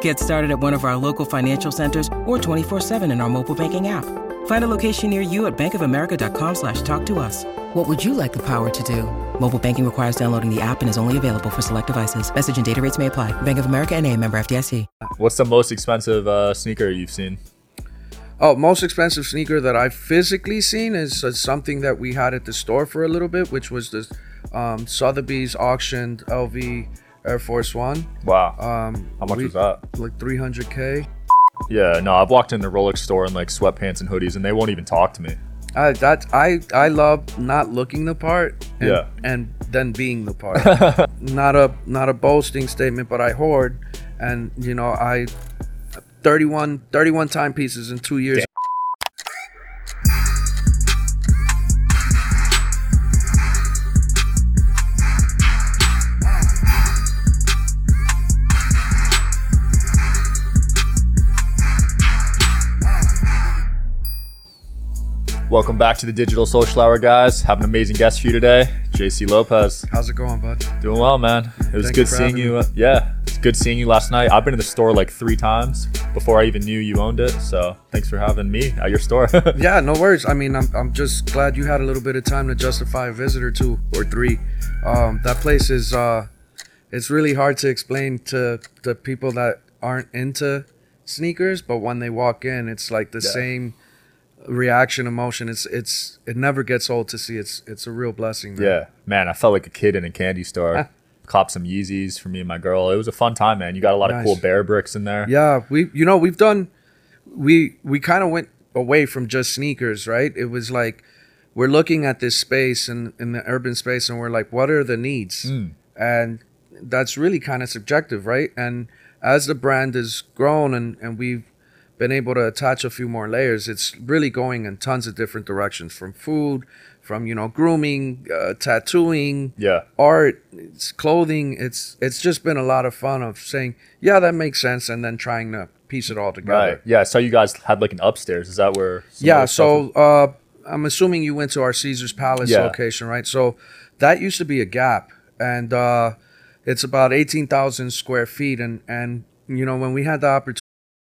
Get started at one of our local financial centers or 24-7 in our mobile banking app. Find a location near you at bankofamerica.com slash talk to us. What would you like the power to do? Mobile banking requires downloading the app and is only available for select devices. Message and data rates may apply. Bank of America and a member FDIC. What's the most expensive uh, sneaker you've seen? Oh, most expensive sneaker that I've physically seen is uh, something that we had at the store for a little bit, which was the um, Sotheby's auctioned LV Air Force One. Wow. Um, How much we- was that? Like 300k. Yeah, no, I've walked in the Rolex store in like sweatpants and hoodies, and they won't even talk to me. I that I I love not looking the part. And, Yeah. And then being the part. not a not a boasting statement, but I hoard, and you know I. 31, 31 timepieces in two years. Welcome back to the Digital Social Hour, guys. Have an amazing guest for you today, Jayssee Lopez. How's it going, bud? Doing well, man. It was Thank good you seeing you. me. uh, yeah, it's good seeing you last night. I've been to the store like three times before I even knew you owned it. So thanks for having me at your store. Yeah, no worries. I mean, I'm, I'm just glad you had a little bit of time to justify a visit or two or three. Um, that place is, uh, it's really hard to explain to the people that aren't into sneakers, but when they walk in, it's like the Yeah. same reaction, emotion. It's, it's, it never gets old to see. It's, it's a real blessing. man. yeah, man, I felt like a kid in a candy store. Cop some Yeezys for me and my girl. It was a fun time, man. You got a lot of cool Bearbricks in there. Yeah, we you know we've done we we kind of went away from just sneakers, right? It was like we're looking at this space and in the urban space and we're like what are the needs? Hmm. And that's really kind of subjective, right? And as the brand has grown and and we've been able to attach a few more layers, it's really going in tons of different directions from food, from you know grooming, uh, tattooing, Yeah. art, it's clothing. It's it's just been a lot of fun of saying, yeah, that makes sense, and then trying to piece it all together. Right. Yeah. So you guys had like an upstairs. Is that where? Yeah. So uh, I'm assuming you went to our Caesar's Palace Yeah. location, right? So that used to be a Gap, and uh, it's about eighteen thousand square feet, and and you know when we had the opportunity.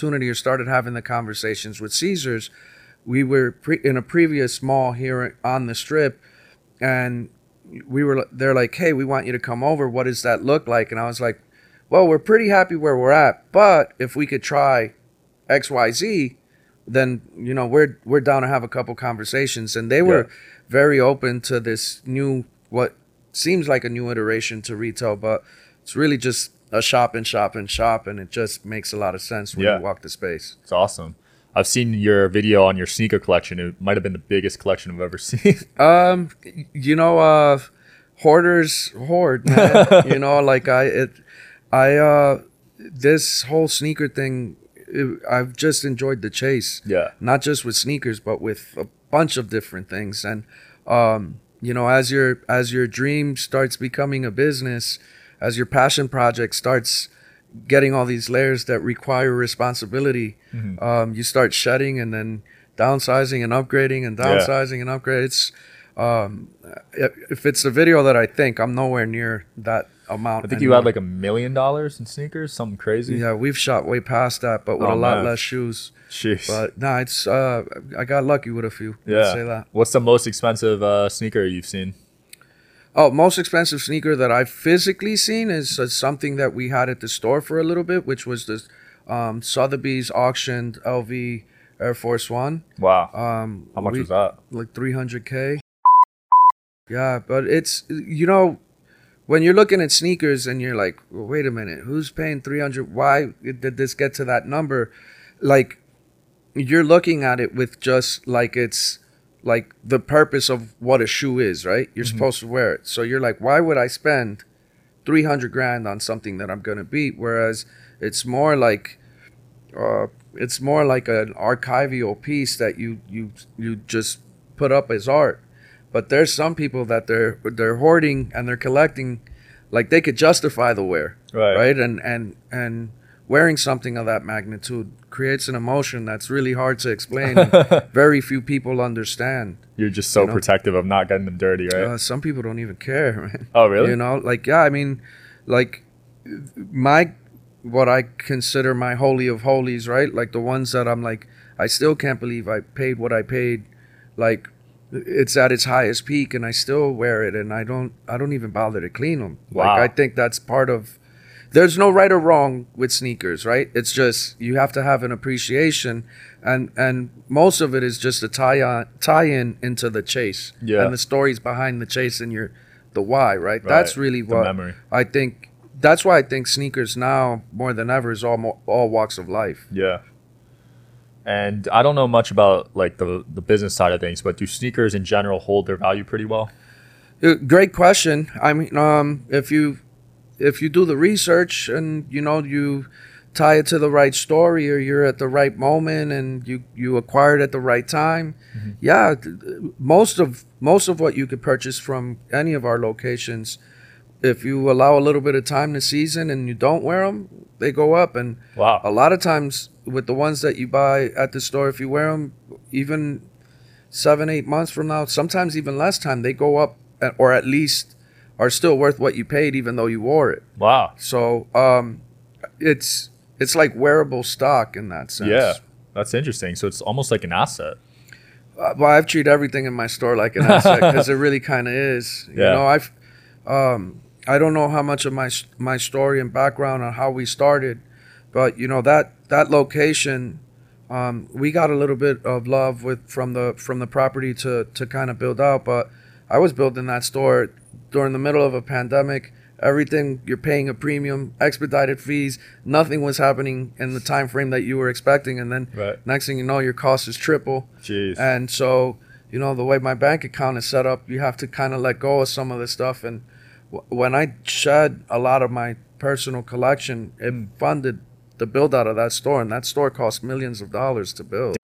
Opportunity or started having the conversations with Caesars, we were pre- in a previous mall here on the strip, and we were they're like, "Hey, we want you to come over. What does that look like?" And I was like, "Well, we're pretty happy where we're at, but if we could try X, Y, Z, then you know we're we're down to have a couple conversations." And they were Yeah. very open to this new what seems like a new iteration to retail, but it's really just a shop and shop and shop, and it just makes a lot of sense when Yeah. you walk the space. It's awesome. I've seen your video on your sneaker collection. It might have been the biggest collection I've ever seen. Um, you know, uh, hoarders hoard, man. you know, like I, it, I, uh, this whole sneaker thing it, I've just enjoyed the chase. Yeah. Not just with sneakers, but with a bunch of different things. And um, you know, as your as your dream starts becoming a business, as your passion project starts getting all these layers that require responsibility, Mm-hmm. um, you start shedding and then downsizing and upgrading and Yeah. downsizing and upgrading. It's um, if it's a video that I think I'm nowhere near that amount. I think you had like a million dollars in sneakers, something crazy. yeah, we've shot way past that, but with Oh, a lot man. less shoes. Jeez. But no, it's uh, I got lucky with a few. Yeah. say that. What's the most expensive uh, sneaker you've seen? Oh, most expensive sneaker that I've physically seen is uh, something that we had at the store for a little bit, which was this um, Sotheby's auctioned LV Air Force One. Wow. Um, How much we- was that? Like 300k. Yeah, but it's you know when you're looking at sneakers and you're like, well, wait a minute, who's paying 300? Why did this get to that number? Like you're looking at it with just like it's like the purpose of what a shoe is, right? You're supposed to wear it. So you're like, why would I spend 300 grand on something that I'm going to beat? Whereas it's more like, uh, it's more like an archival piece that you, you, you just put up as art. But there's some people that they're, they're hoarding and they're collecting, like they could justify the wear. Right. Right. And, and, and wearing something of that magnitude creates an emotion that's really hard to explain. very few people understand. You're just so know? protective of not getting them dirty, right? Uh, some people don't even care, man. oh, really? You know, like yeah, I mean, like my what I consider my holy of holies, right? Like the ones that I'm like, I still can't believe I paid what I paid. Like it's at its highest peak, and I still wear it, and I don't, I don't even bother to clean them. Wow. Like I think that's part of. There's no right or wrong with sneakers, right? It's just you have to have an appreciation, and and most of it is just a tie on tie in into the chase, Yeah. and the stories behind the chase and your the why, right? That's Right, really the what memory. I think. That's why I think sneakers now more than ever is all mo- all walks of life. Yeah. And I don't know much about like the the business side of things, but do sneakers in general hold their value pretty well? Uh, Great question. I mean, um, if you if you do the research and you know you tie it to the right story or you're at the right moment and you you acquire it at the right time, mm-hmm. yeah, th- th- most of most of what you could purchase from any of our locations, if you allow a little bit of time to season and you don't wear them, they go up and Wow. a lot of times with the ones that you buy at the store, if you wear them even seven, eight months from now, sometimes even less time, they go up at- or at least are still worth what you paid, even though you wore it. Wow. So um, it's it's like wearable stock in that sense. Yeah. That's interesting. So it's almost like an asset. Uh, well, I've treated everything in my store like an asset because it really kind of is. You Yeah. know, I've um, I don't know how much of my my story and background on how we started, but you know that that location, um, we got a little bit of love with from the from the property to to kind of build out. But I was building that store during the middle of a pandemic. Everything you're paying a premium, expedited fees. Nothing was happening in the time frame that you were expecting, and then Right. next thing you know, your cost is triple. Jeez. And so, you know, the way my bank account is set up, you have to kind of let go of some of this stuff. And w- when I shed a lot of my personal collection, it funded the build out of that store. And that store cost millions of dollars to build.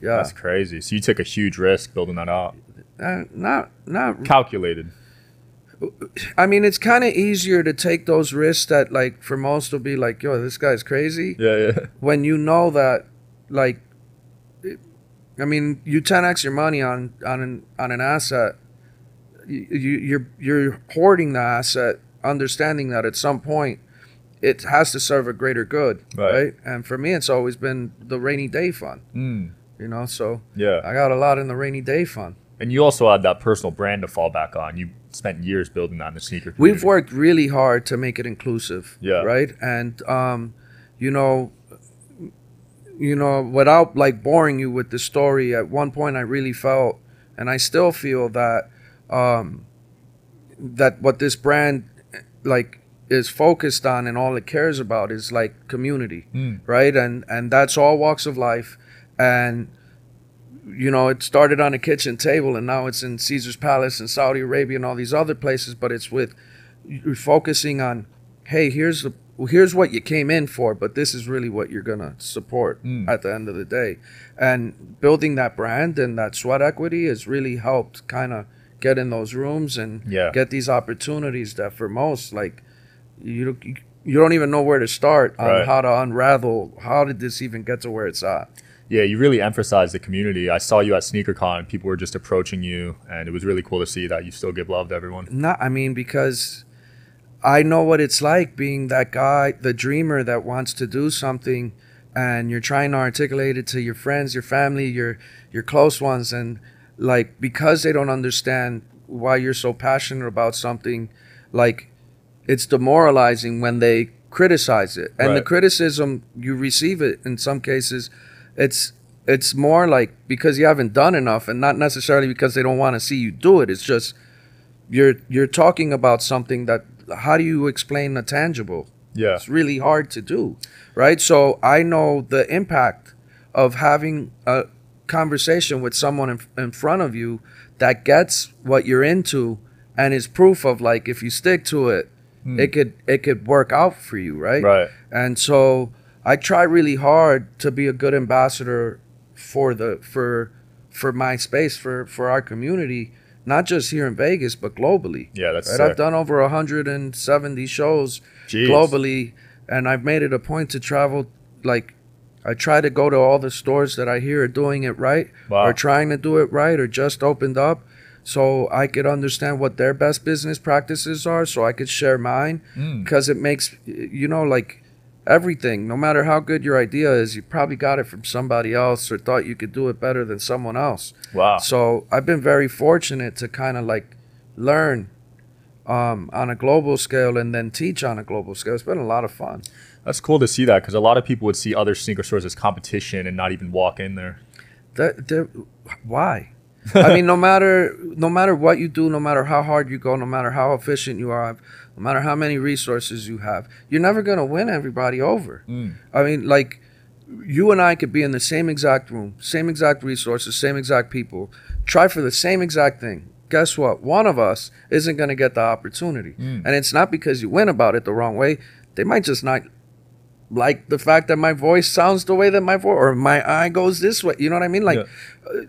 Yeah. That's crazy. So you took a huge risk building that out. Uh, not, not, Calculated. I mean, it's kind of easier to take those risks that, like, for most will be like, yo, this guy's crazy. Yeah, yeah. when you know that like I mean you 10x your money on on an on an asset you, you you're you're hoarding the asset understanding that at some point it has to serve a greater good Right. right, and for me it's always been the rainy day fund Mm, you know so yeah. I got a lot in the rainy day fund And you also had that personal brand to fall back on. You spent years building that in the sneaker community. We've worked really hard to make it inclusive. Yeah. Right. And um, you know, you know, without like boring you with the story, at one point I really felt, and I still feel that, um, that what this brand, like, is focused on and all it cares about is like community, Mm. right? And and that's all walks of life, and you know, it started on a kitchen table and now it's in Caesar's Palace in Saudi Arabia and all these other places, but it's with you're focusing on, hey, here's the well, here's what you came in for, but this is really what you're gonna support Mm. at the end of the day. And building that brand and that sweat equity has really helped kind of get in those rooms and Yeah. get these opportunities that for most like you don't- you- you don't even know where to start on Right. how to unravel how did this even get to where it's at. Yeah, you really emphasize the community. I saw you at SneakerCon and people were just approaching you and it was really cool to see that you still give love to everyone. Not, I mean, because I know what it's like being that guy, the dreamer that wants to do something, and you're trying to articulate it to your friends, your family, your your close ones, and like because they don't understand why you're so passionate about something, like it's demoralizing when they criticize it, and the criticism you receive it in some cases, it's it's more like because you haven't done enough, and not necessarily because they don't want to see you do it. It's just you're you're talking about something that how do you explain a tangible Yeah. it's really hard to do right so i know the impact of having a conversation with someone in, in front of you that gets what you're into and is proof of like if you stick to it hmm. it could it could work out for you right Right. and so I try really hard to be a good ambassador for the for for my space for for our community, not just here in Vegas but globally. Yeah, that's right. sick. I've done over 170 shows Jeez. globally, and I've made it a point to travel. Like, I try to go to all the stores that I hear are doing it right, Wow. or trying to do it right, or just opened up. So I could understand what their best business practices are, so I could share mine, Mm. because it makes you know like everything. No matter how good your idea is, you probably got it from somebody else or thought you could do it better than someone else. Wow. So I've been very fortunate to kind of like learn um, on a global scale and then teach on a global scale. It's been a lot of fun. That's cool to see that because a lot of people would see other sneaker stores as competition and not even walk in there. That, that, why? I mean, no matter no matter what you do, no matter how hard you go, no matter how efficient you are, no matter how many resources you have, you're never gonna win everybody over. Mm. I mean, like you and I could be in the same exact room, same exact resources, same exact people, try for the same exact thing. Guess what? One of us isn't gonna get the opportunity, mm. and it's not because you went about it the wrong way. They might just not like the fact that my voice sounds the way that my voice or my eye goes this way. You know what I mean? Like. Yeah. Uh,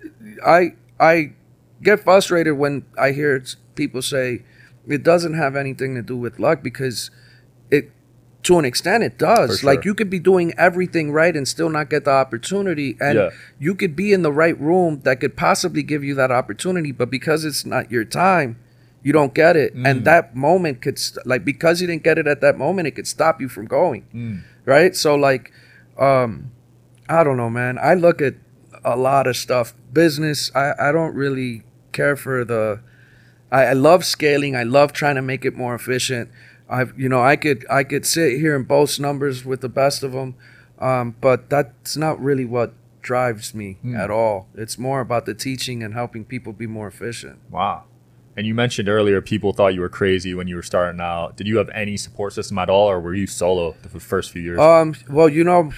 I I get frustrated when I hear people say it doesn't have anything to do with luck because it to an extent it does. Sure. Like you could be doing everything right and still not get the opportunity and Yeah. you could be in the right room that could possibly give you that opportunity but because it's not your time you don't get it Mm. and that moment could st- like because you didn't get it at that moment it could stop you from going Mm. right so like um i don't know man i look at a lot of stuff business i i don't really care for the I, I love scaling i love trying to make it more efficient i've you know i could i could sit here and boast numbers with the best of them um, but that's not really what drives me at all it's more about the teaching and helping people be more efficient Wow. And you mentioned earlier people thought you were crazy when you were starting out. Did you have any support system at all, or were you solo the first few years? Um, well, you know,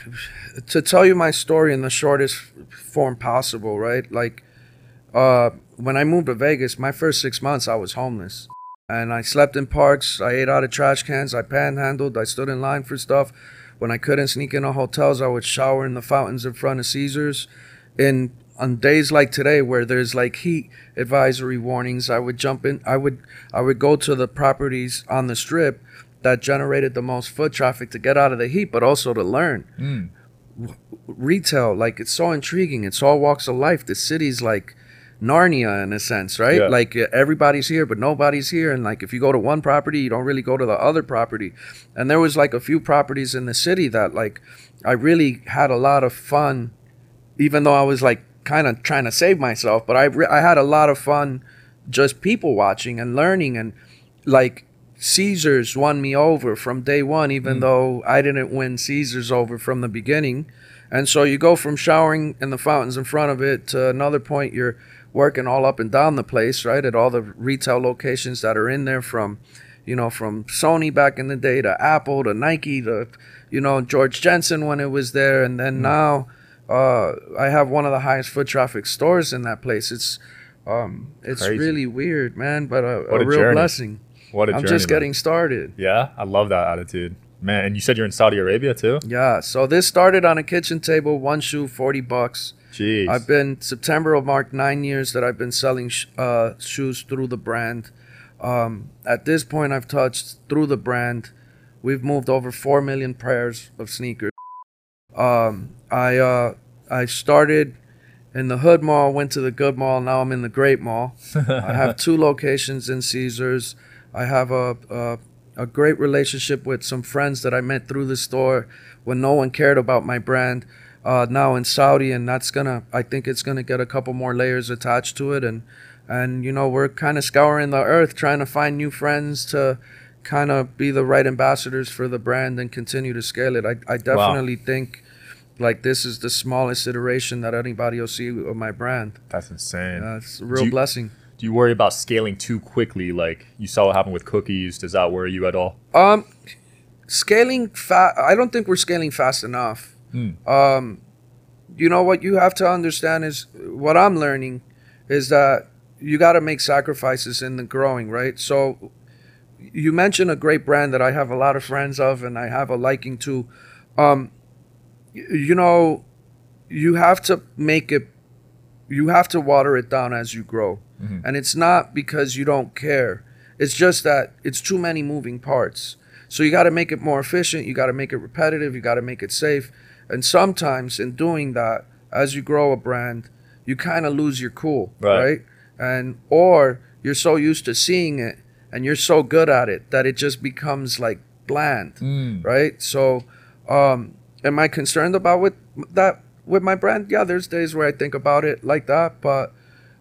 to tell you my story in the shortest form possible, right? Like, uh, when I moved to Vegas, my first six months, I was homeless. And I slept in parks, I ate out of trash cans, I panhandled, I stood in line for stuff. When I couldn't sneak into hotels, I would shower in the fountains in front of Caesars. In on days like today where there's like heat advisory warnings, I would jump in I would I would go to the properties on the strip that generated the most foot traffic to get out of the heat, but also to learn. W- Retail, like it's so intriguing. It's all walks of life. The city's like Narnia in a sense, right? Yeah. Like uh, everybody's here, but nobody's here. And like if you go to one property, you don't really go to the other property. And there was like a few properties in the city that like I really had a lot of fun, even though I was like kind of trying to save myself. But I re- I had a lot of fun just people watching and learning and like Caesars won me over from day one, even though I didn't win Caesars over from the beginning. And so you go from showering in the fountains in front of it to another point, you're working all up and down the place, right? At all the retail locations that are in there from, you know, from Sony back in the day to Apple to Nike to, you know, Georg Jensen when it was there. And then now uh, I have one of the highest foot traffic stores in that place. It's, um, it's Crazy. really weird, man, but a, a real journey. blessing. what a I'm journey, just man. getting started. Yeah, I love that attitude. Man, and you said you're in Saudi Arabia too? Yeah. So this started on a kitchen table, one shoe, forty bucks. Jeez. I've been September will mark nine years that I've been selling sh- uh, shoes through the brand. Um, at this point, I've touched through the brand. We've moved over four million pairs of sneakers. Um, I uh, I started in the Hood Mall, went to the Good Mall. Now I'm in the Great Mall. I have two locations in Caesars. I have a, a a great relationship with some friends that I met through the store when no one cared about my brand. Uh, now in Saudi, and that's gonna. I think it's gonna get a couple more layers attached to it, and and you know we're kind of scouring the earth trying to find new friends to kind of be the right ambassadors for the brand and continue to scale it. I I definitely think like this is the smallest iteration that anybody will see of my brand. That's insane. Uh, it's a Do real you- blessing. Do you worry about scaling too quickly? Like you saw what happened with cookies. Does that worry you at all? Um, scaling fast. I don't think we're scaling fast enough. Um, you know what you have to understand is what I'm learning is that you got to make sacrifices in the growing, right? So you mentioned a great brand that I have a lot of friends of and I have a liking to. Um, you know, you have to make it. You have to water it down as you grow, and it's not because you don't care. It's just that it's too many moving parts. So you got to make it more efficient. You got to make it repetitive. You got to make it safe. And sometimes in doing that, as you grow a brand, you kind of lose your cool, Right. right. And or you're so used to seeing it and you're so good at it that it just becomes like bland, right? So, um, am I concerned about with that with my brand? Yeah, there's days where I think about it like that, but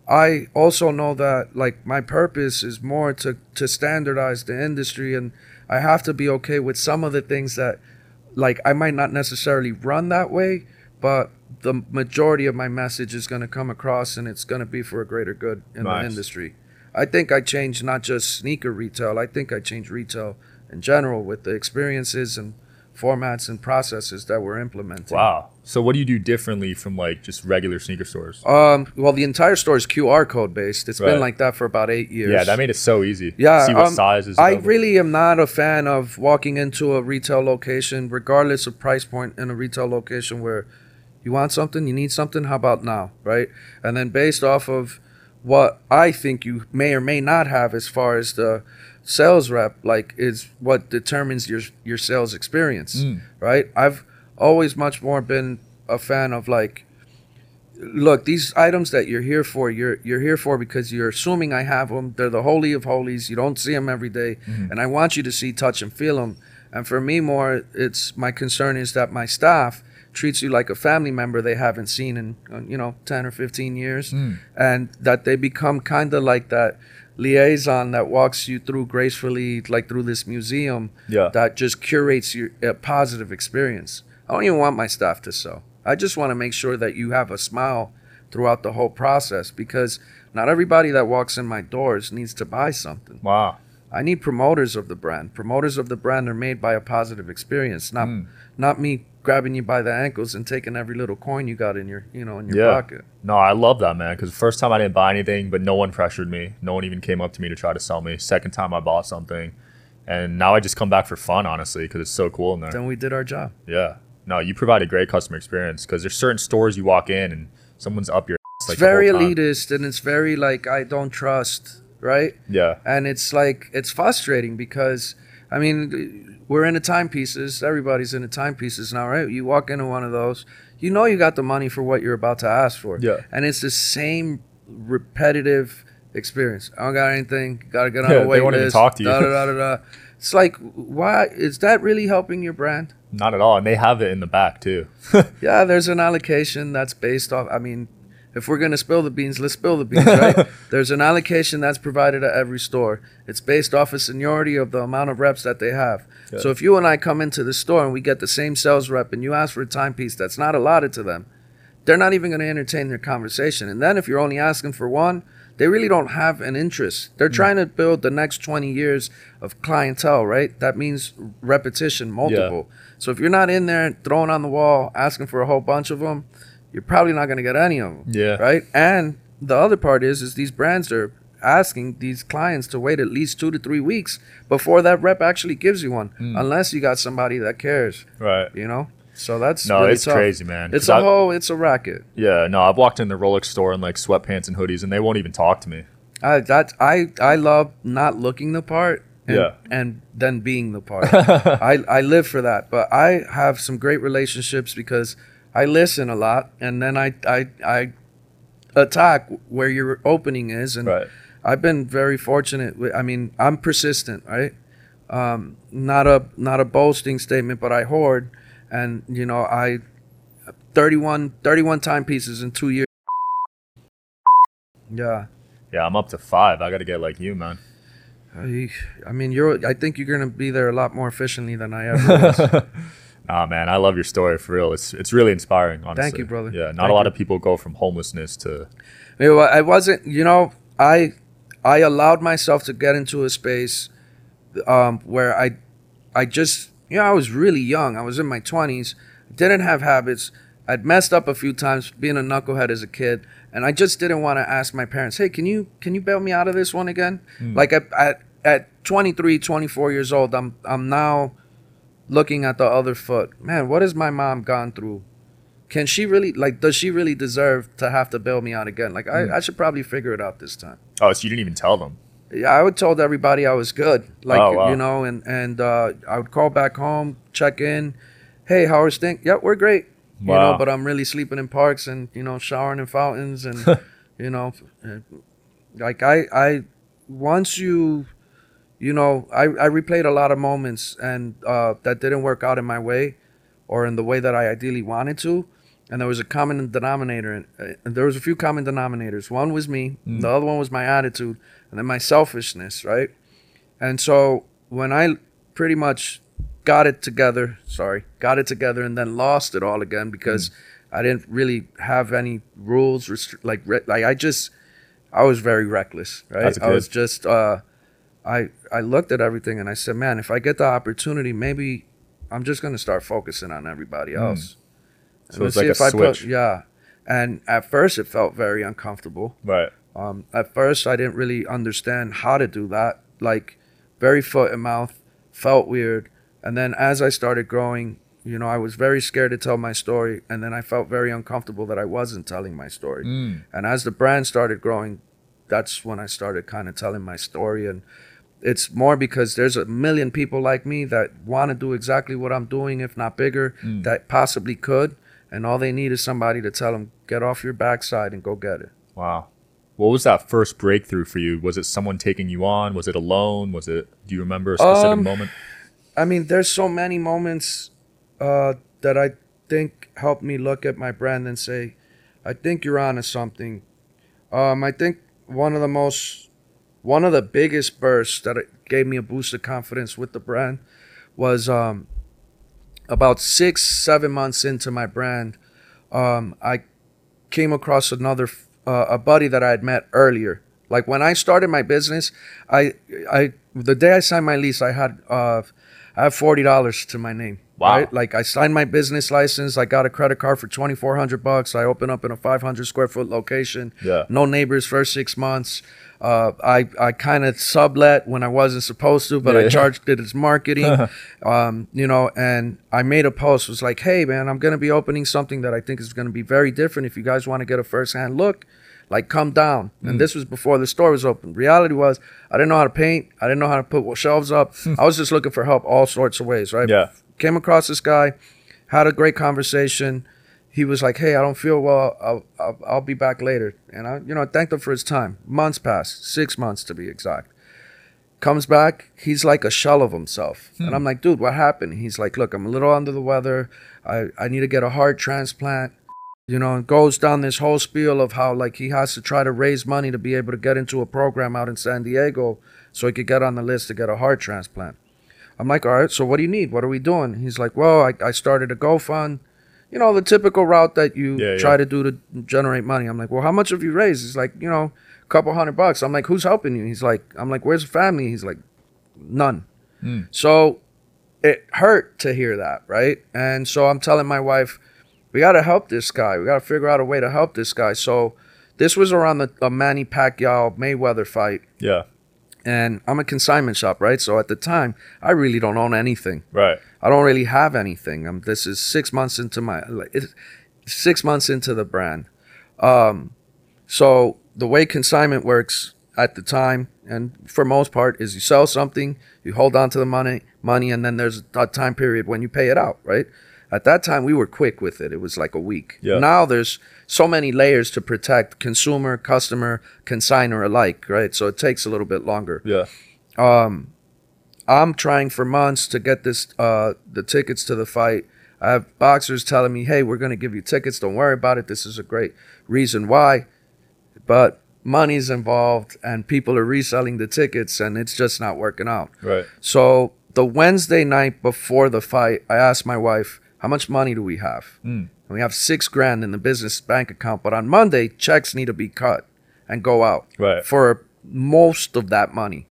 I also know that like my purpose is more to to standardize the industry, and I have to be okay with some of the things that like I might not necessarily run that way, but the majority of my message is going to come across, and it's going to be for a greater good in Nice. the industry. I think I changed not just sneaker retail. I think I changed retail in general with the experiences and formats and processes that we're implementing. Wow. So what do you do differently from like just regular sneaker stores? Um, well, the entire store is QR code based. It's Right. been like that for about eight years. yeah, that made it so easy. Yeah, See what um, sizes. I available. really am not a fan of walking into a retail location, regardless of price point, in a retail location where you want something, you need something. How about now, right? And then based off of what I think you may or may not have as far as the sales rep, like is what determines your your sales experience, mm. right? I've always much more been a fan of like look these items that you're here for you're you're here for because you're assuming i have them they're the holy of holies. You don't see them every day, mm-hmm. and i want you to see touch and feel them and for me more it's my concern is that my staff treats you like a family member they haven't seen in uh, you know 10 or 15 years. Mm. And that they become kind of like that liaison that walks you through gracefully like through this museum Yeah. that just curates your a positive experience i don't even want my staff to sew I just want to make sure that you have a smile throughout the whole process because not everybody that walks in my doors needs to buy something. Wow. I need promoters of the brand. Promoters of the brand are made by a positive experience, not Hmm. not me grabbing you by the ankles and taking every little coin you got in your you know in your Yeah. pocket. No, I love that, man. Because the first time I didn't buy anything, but no one pressured me. No one even came up to me to try to sell me. Second time I bought something, and now I just come back for fun, honestly, because it's so cool in there. Then we did our job. Yeah. No, you provide a great customer experience because there's certain stores you walk in and someone's up your. ass, like, it's very elitist and it's very like I don't trust, right? Yeah. and it's like it's frustrating because I mean we're into timepieces. Everybody's into timepieces now, right? You walk into one of those, you know you got the money for what you're about to ask for. Yeah. and it's the same repetitive experience. I don't got anything. Got to get on Yeah, a they wait won't even talk to you. Da, da, da, da. It's like why is that really helping your brand? Not at all, and they have it in the back too. Yeah, there's an allocation that's based off. I mean, if we're going to spill the beans, let's spill the beans, right? there's an allocation that's provided at every store. It's based off of seniority of the amount of reps that they have. So if you and I come into the store and we get the same sales rep and you ask for a timepiece that's not allotted to them, they're not even going to entertain their conversation. And then if you're only asking for one, they really don't have an interest. They're mm. trying to build the next 20 years of clientele, right? That means repetition, multiple. So if you're not in there throwing on the wall, asking for a whole bunch of them, you're probably not going to get any of them. Yeah. Right. And the other part is, is these brands are asking these clients to wait at least two to three weeks before that rep actually gives you one, Hmm. unless you got somebody that cares. Right. You know. So that's No, really it's tough. crazy, man. It's a I- whole, it's a racket. Yeah. No, I've walked in the Rolex store in like sweatpants and hoodies, and they won't even talk to me. I that I I love not looking the part. And, Yeah. and then being the part. I I live for that. But I have some great relationships because I listen a lot, and then I I I attack where your opening is, and Right. I've been very fortunate. with- I mean, I'm persistent, right? Um, not a not a boasting statement, but I hoard, and you know I 31, 31 timepieces in two years. Yeah. Yeah, I'm up to five. I got to get like you, man. I, I mean, you're. I think you're gonna be there a lot more efficiently than I ever was. Nah, man, I love your story for real. It's it's really inspiring, honestly. Thank you, brother. Yeah, not Thank a lot you. of people go from homelessness to I wasn't. You know, I I allowed myself to get into a space um, where I I just you know I was really young. I was in my twenties. Didn't have habits. I'd messed up a few times being a knucklehead as a kid, and I just didn't want to ask my parents, "Hey, can you can you bail me out of this one again?" Like at, at at 23, 24 years old, I'm I'm now looking at the other foot. Man, what has my mom gone through? Can she really like? Does she really deserve to have to bail me out again? Like, I, I should probably figure it out this time. oh, so you didn't even tell them. Yeah, I would told everybody I was good. Like, Oh, wow. you know, and and uh, I would call back home, check in. Hey, how are things? Yep, we're great. Wow. You know, but I'm really sleeping in parks and you know showering in fountains and you know, like I I once you you know I I replayed a lot of moments and uh, that didn't work out in my way or in the way that I ideally wanted to. And there was a common denominator, and, uh, and there was a few common denominators. One was me, the other one was my attitude, and then my selfishness, right? And so when I pretty much got it together, sorry, got it together, and then lost it all again because I didn't really have any rules, restri- like re- like I just, I was very reckless, right? I was just, uh, I I looked at everything and I said, man, if I get the opportunity, maybe I'm just gonna start focusing on everybody else. Hmm. So it's like a I put- switch. yeah. And at first, it felt very uncomfortable. Right. Um, at first, I didn't really understand how to do that. Like, very foot and mouth, felt weird. And then as I started growing, you know, I was very scared to tell my story. And then I felt very uncomfortable that I wasn't telling my story. And as the brand started growing, that's when I started kind of telling my story. And it's more because there's a million people like me that want to do exactly what I'm doing, if not bigger, that possibly could. And all they need is somebody to tell them, get off your backside and go get it. Wow. What was that first breakthrough for you? Was it someone taking you on? Was it alone? Was it? Do you remember a specific Um, moment? I mean, there's so many moments uh, that I think helped me look at my brand and say, I think you're onto something. Um, I think one of the most, one of the biggest bursts that it gave me a boost of confidence with the brand was um, about six, seven months into my brand. Um, I came across another uh, a buddy that I had met earlier. Like when I started my business, I I the day I signed my lease, I had uh, I have forty dollars to my name. Wow. Right? Like I signed my business license. I got a credit card for twenty four hundred bucks. I opened up in a five hundred square foot location. Yeah. No neighbors first six months. Uh, I I kind of sublet when I wasn't supposed to, but Yeah, I charged it as marketing. um, you know, and I made a post was like, "Hey man, I'm gonna be opening something that I think is gonna be very different. If you guys want to get a first hand look, like come down." Mm. And this was before the store was open. Reality was, I didn't know how to paint. I didn't know how to put shelves up. I was just looking for help all sorts of ways, right? Yeah. Came across this guy, had a great conversation. He was like, "Hey, I don't feel well. I'll, I'll, I'll be back later." And I, you know, I thanked him for his time. Months passed, six months to be exact. Comes back, he's like a shell of himself. And hmm. I'm like, dude, what happened? He's like, look, I'm a little under the weather. I, I need to get a heart transplant. You know, and goes down this whole spiel of how like he has to try to raise money to be able to get into a program out in San Diego so he could get on the list to get a heart transplant. I'm like, all right, so what do you need? What are we doing? He's like, well, I, I started a GoFund. You know, the typical route that you Yeah, try yeah. to do to generate money. I'm like, well, how much have you raised? He's like, you know, a couple hundred bucks. I'm like, who's helping you? He's like, I'm like, where's the family? He's like, none. Hmm. So it hurt to hear that, right? And so I'm telling my wife, we got to help this guy. We got to figure out a way to help this guy. So this was around the, the Manny Pacquiao Mayweather fight, Yeah. And I'm a consignment shop, right? So at the time, I really don't own anything. Right. I don't really have anything. Um, this is six months into my it's six months into the brand. Um, so the way consignment works at the time, and for most part, is you sell something, you hold on to the money, money, and then there's a time period when you pay it out, right? At that time, we were quick with it. It was like a week. Yeah. Now there's so many layers to protect consumer, customer, consigner alike, right? So it takes a little bit longer. Yeah. Um, I'm trying for months to get this uh the tickets to the fight. I have boxers telling me, "Hey, we're going to give you tickets. Don't worry about it. This is a great reason why." But money's involved and people are reselling the tickets and it's just not working out. Right. So, the Wednesday night before the fight, I asked my wife, "How much money do we have?" And we have 6 grand in the business bank account, but on Monday, checks need to be cut and go out Right. for most of that money.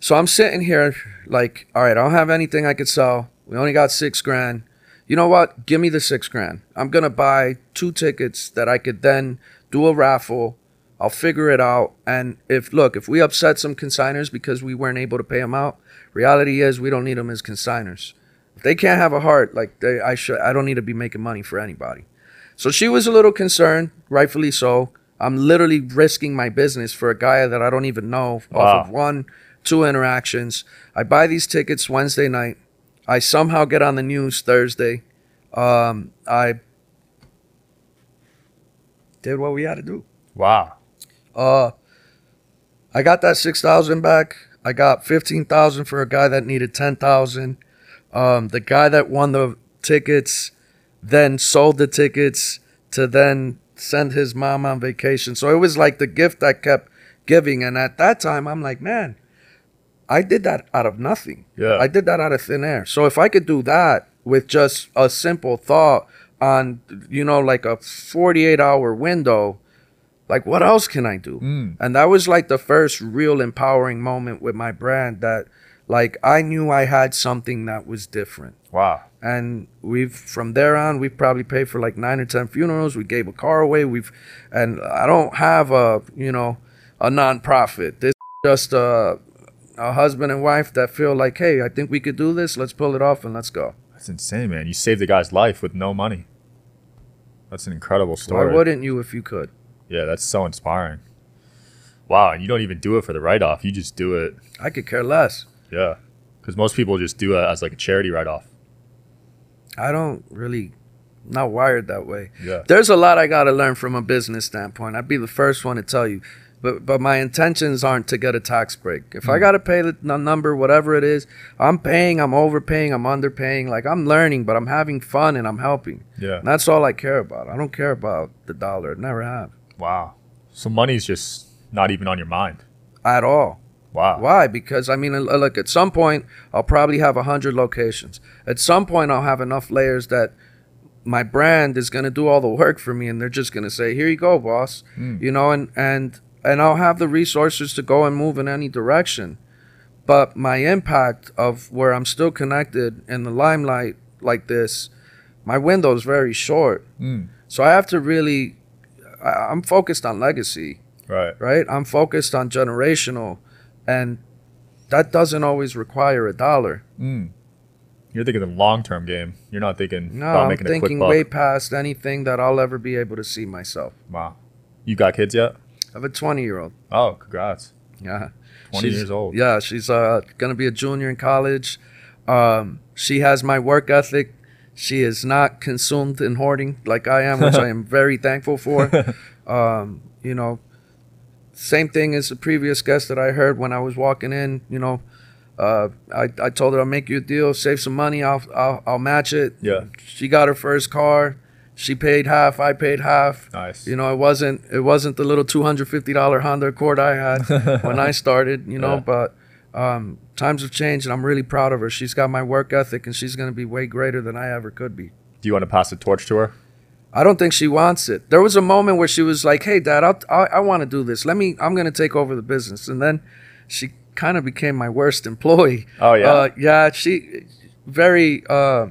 So I'm sitting here like, all right, I don't have anything I could sell. We only got six grand. You know what? Give me the six grand. I'm gonna buy two tickets that I could then do a raffle. I'll figure it out. And if look, if we upset some consigners because we weren't able to pay them out, reality is we don't need them as consigners. If they can't have a heart, like they, I should, I don't need to be making money for anybody. So she was a little concerned, rightfully so. I'm literally risking my business for a guy that I don't even know off Wow. of one, two interactions. I buy these tickets Wednesday night. I somehow get on the news Thursday. Um, I did what we had to do. Wow. Uh, I got that six thousand back. I got fifteen thousand for a guy that needed ten thousand. Um, the guy that won the tickets then sold the tickets to then send his mom on vacation. So it was like the gift I kept giving. And at that time, I'm like, man, I did that out of nothing. Yeah. I did that out of thin air. So if I could do that with just a simple thought on, you know, like a 48 hour window, like what else can I do? And that was like the first real empowering moment with my brand that like I knew I had something that was different. Wow. And we've from there on we've probably paid for like nine or ten funerals. We gave a car away. We've and I don't have a you know a nonprofit. This is just a a husband and wife that feel like, hey, I think we could do this. Let's pull it off and let's go. That's insane, man. You saved the guy's life with no money. That's an incredible story. Why wouldn't you if you could? Yeah, that's so inspiring. Wow, and you don't even do it for the write off. You just do it. I could care less. Yeah. Because most people just do it as like a charity write off. I don't really not wired that way. Yeah. There's a lot I got to learn from a business standpoint. I'd be the first one to tell you. But but my intentions aren't to get a tax break. If Hmm. I got to pay the number whatever it is, I'm paying, I'm overpaying, I'm underpaying. Like I'm learning, but I'm having fun and I'm helping. Yeah. And that's all I care about. I don't care about the dollar. I Never have. Wow. So money's just not even on your mind. At all. Wow. Why? Because I mean, look. At some point, I'll probably have a hundred locations. At some point, I'll have enough layers that my brand is going to do all the work for me, and they're just going to say, "Here you go, boss." Hmm. You know, and and and I'll have the resources to go and move in any direction. But my impact of where I'm still connected in the limelight like this, my window is very short. Hmm. So I have to really. I- I'm focused on legacy Right. right? I'm focused on generational, and that doesn't always require a dollar. You're thinking the long term game. You're not thinking No, about I'm making a quick thinking buck. way past anything that I'll ever be able to see myself. Wow. You got kids yet? I have a 20 year old. Oh, congrats. Yeah. 20 She's- years old. Yeah, she's uh, gonna be a junior in college. Um, she has my work ethic. She is not consumed in hoarding like I am, which I am very thankful for. Um, you know, same thing as the previous guest that I heard when I was walking in. You know, uh, I, I told her I'll make you a deal, save some money, I'll, I'll I'll match it. Yeah. She got her first car. She paid half. I paid half. Nice. You know, it wasn't it wasn't the little two hundred fifty dollar Honda Accord I had when I started. You know, Yeah. but um, times have changed, and I'm really proud of her. She's got my work ethic, and she's going to be way greater than I ever could be. Do you want to pass the torch to her? I don't think she wants it. There was a moment where she was like, "Hey, Dad, I'll, I I want to do this. Let me. I'm going to take over the business." And then she kind of became my worst employee. Oh, yeah? uh, yeah. She very. Uh,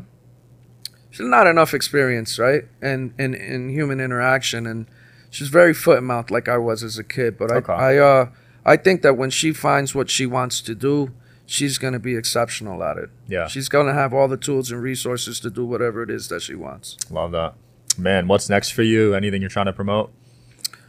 she's not enough experience, right? And in in human interaction, and she's very foot and mouth like I was as a kid. But Okay. I, I, uh, I think that when she finds what she wants to do, she's gonna be exceptional at it. Yeah. she's gonna have all the tools and resources to do whatever it is that she wants. Love that. Man, what's next for you? Anything you're trying to promote?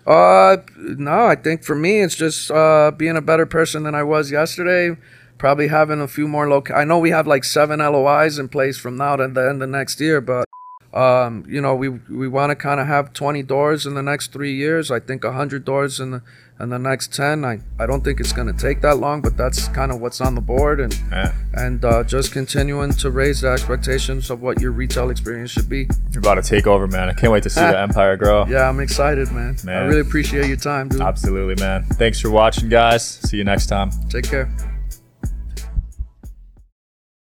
Uh, no, I think for me it's just uh being a better person than I was yesterday. Probably having a few more loc. I know we have like seven LOIs in place from now to the end of next year, but um, you know, we we want to kind of have 20 doors in the next three years. I think 100 doors in the in the next 10. I I don't think it's gonna take that long, but that's kind of what's on the board, and Yeah. and uh, just continuing to raise the expectations of what your retail experience should be. You're about to take over, man. I can't wait to see the empire grow. Yeah, I'm excited, man. man I really appreciate your time, dude. Absolutely, man. Thanks for watching, guys. See you next time. Take care.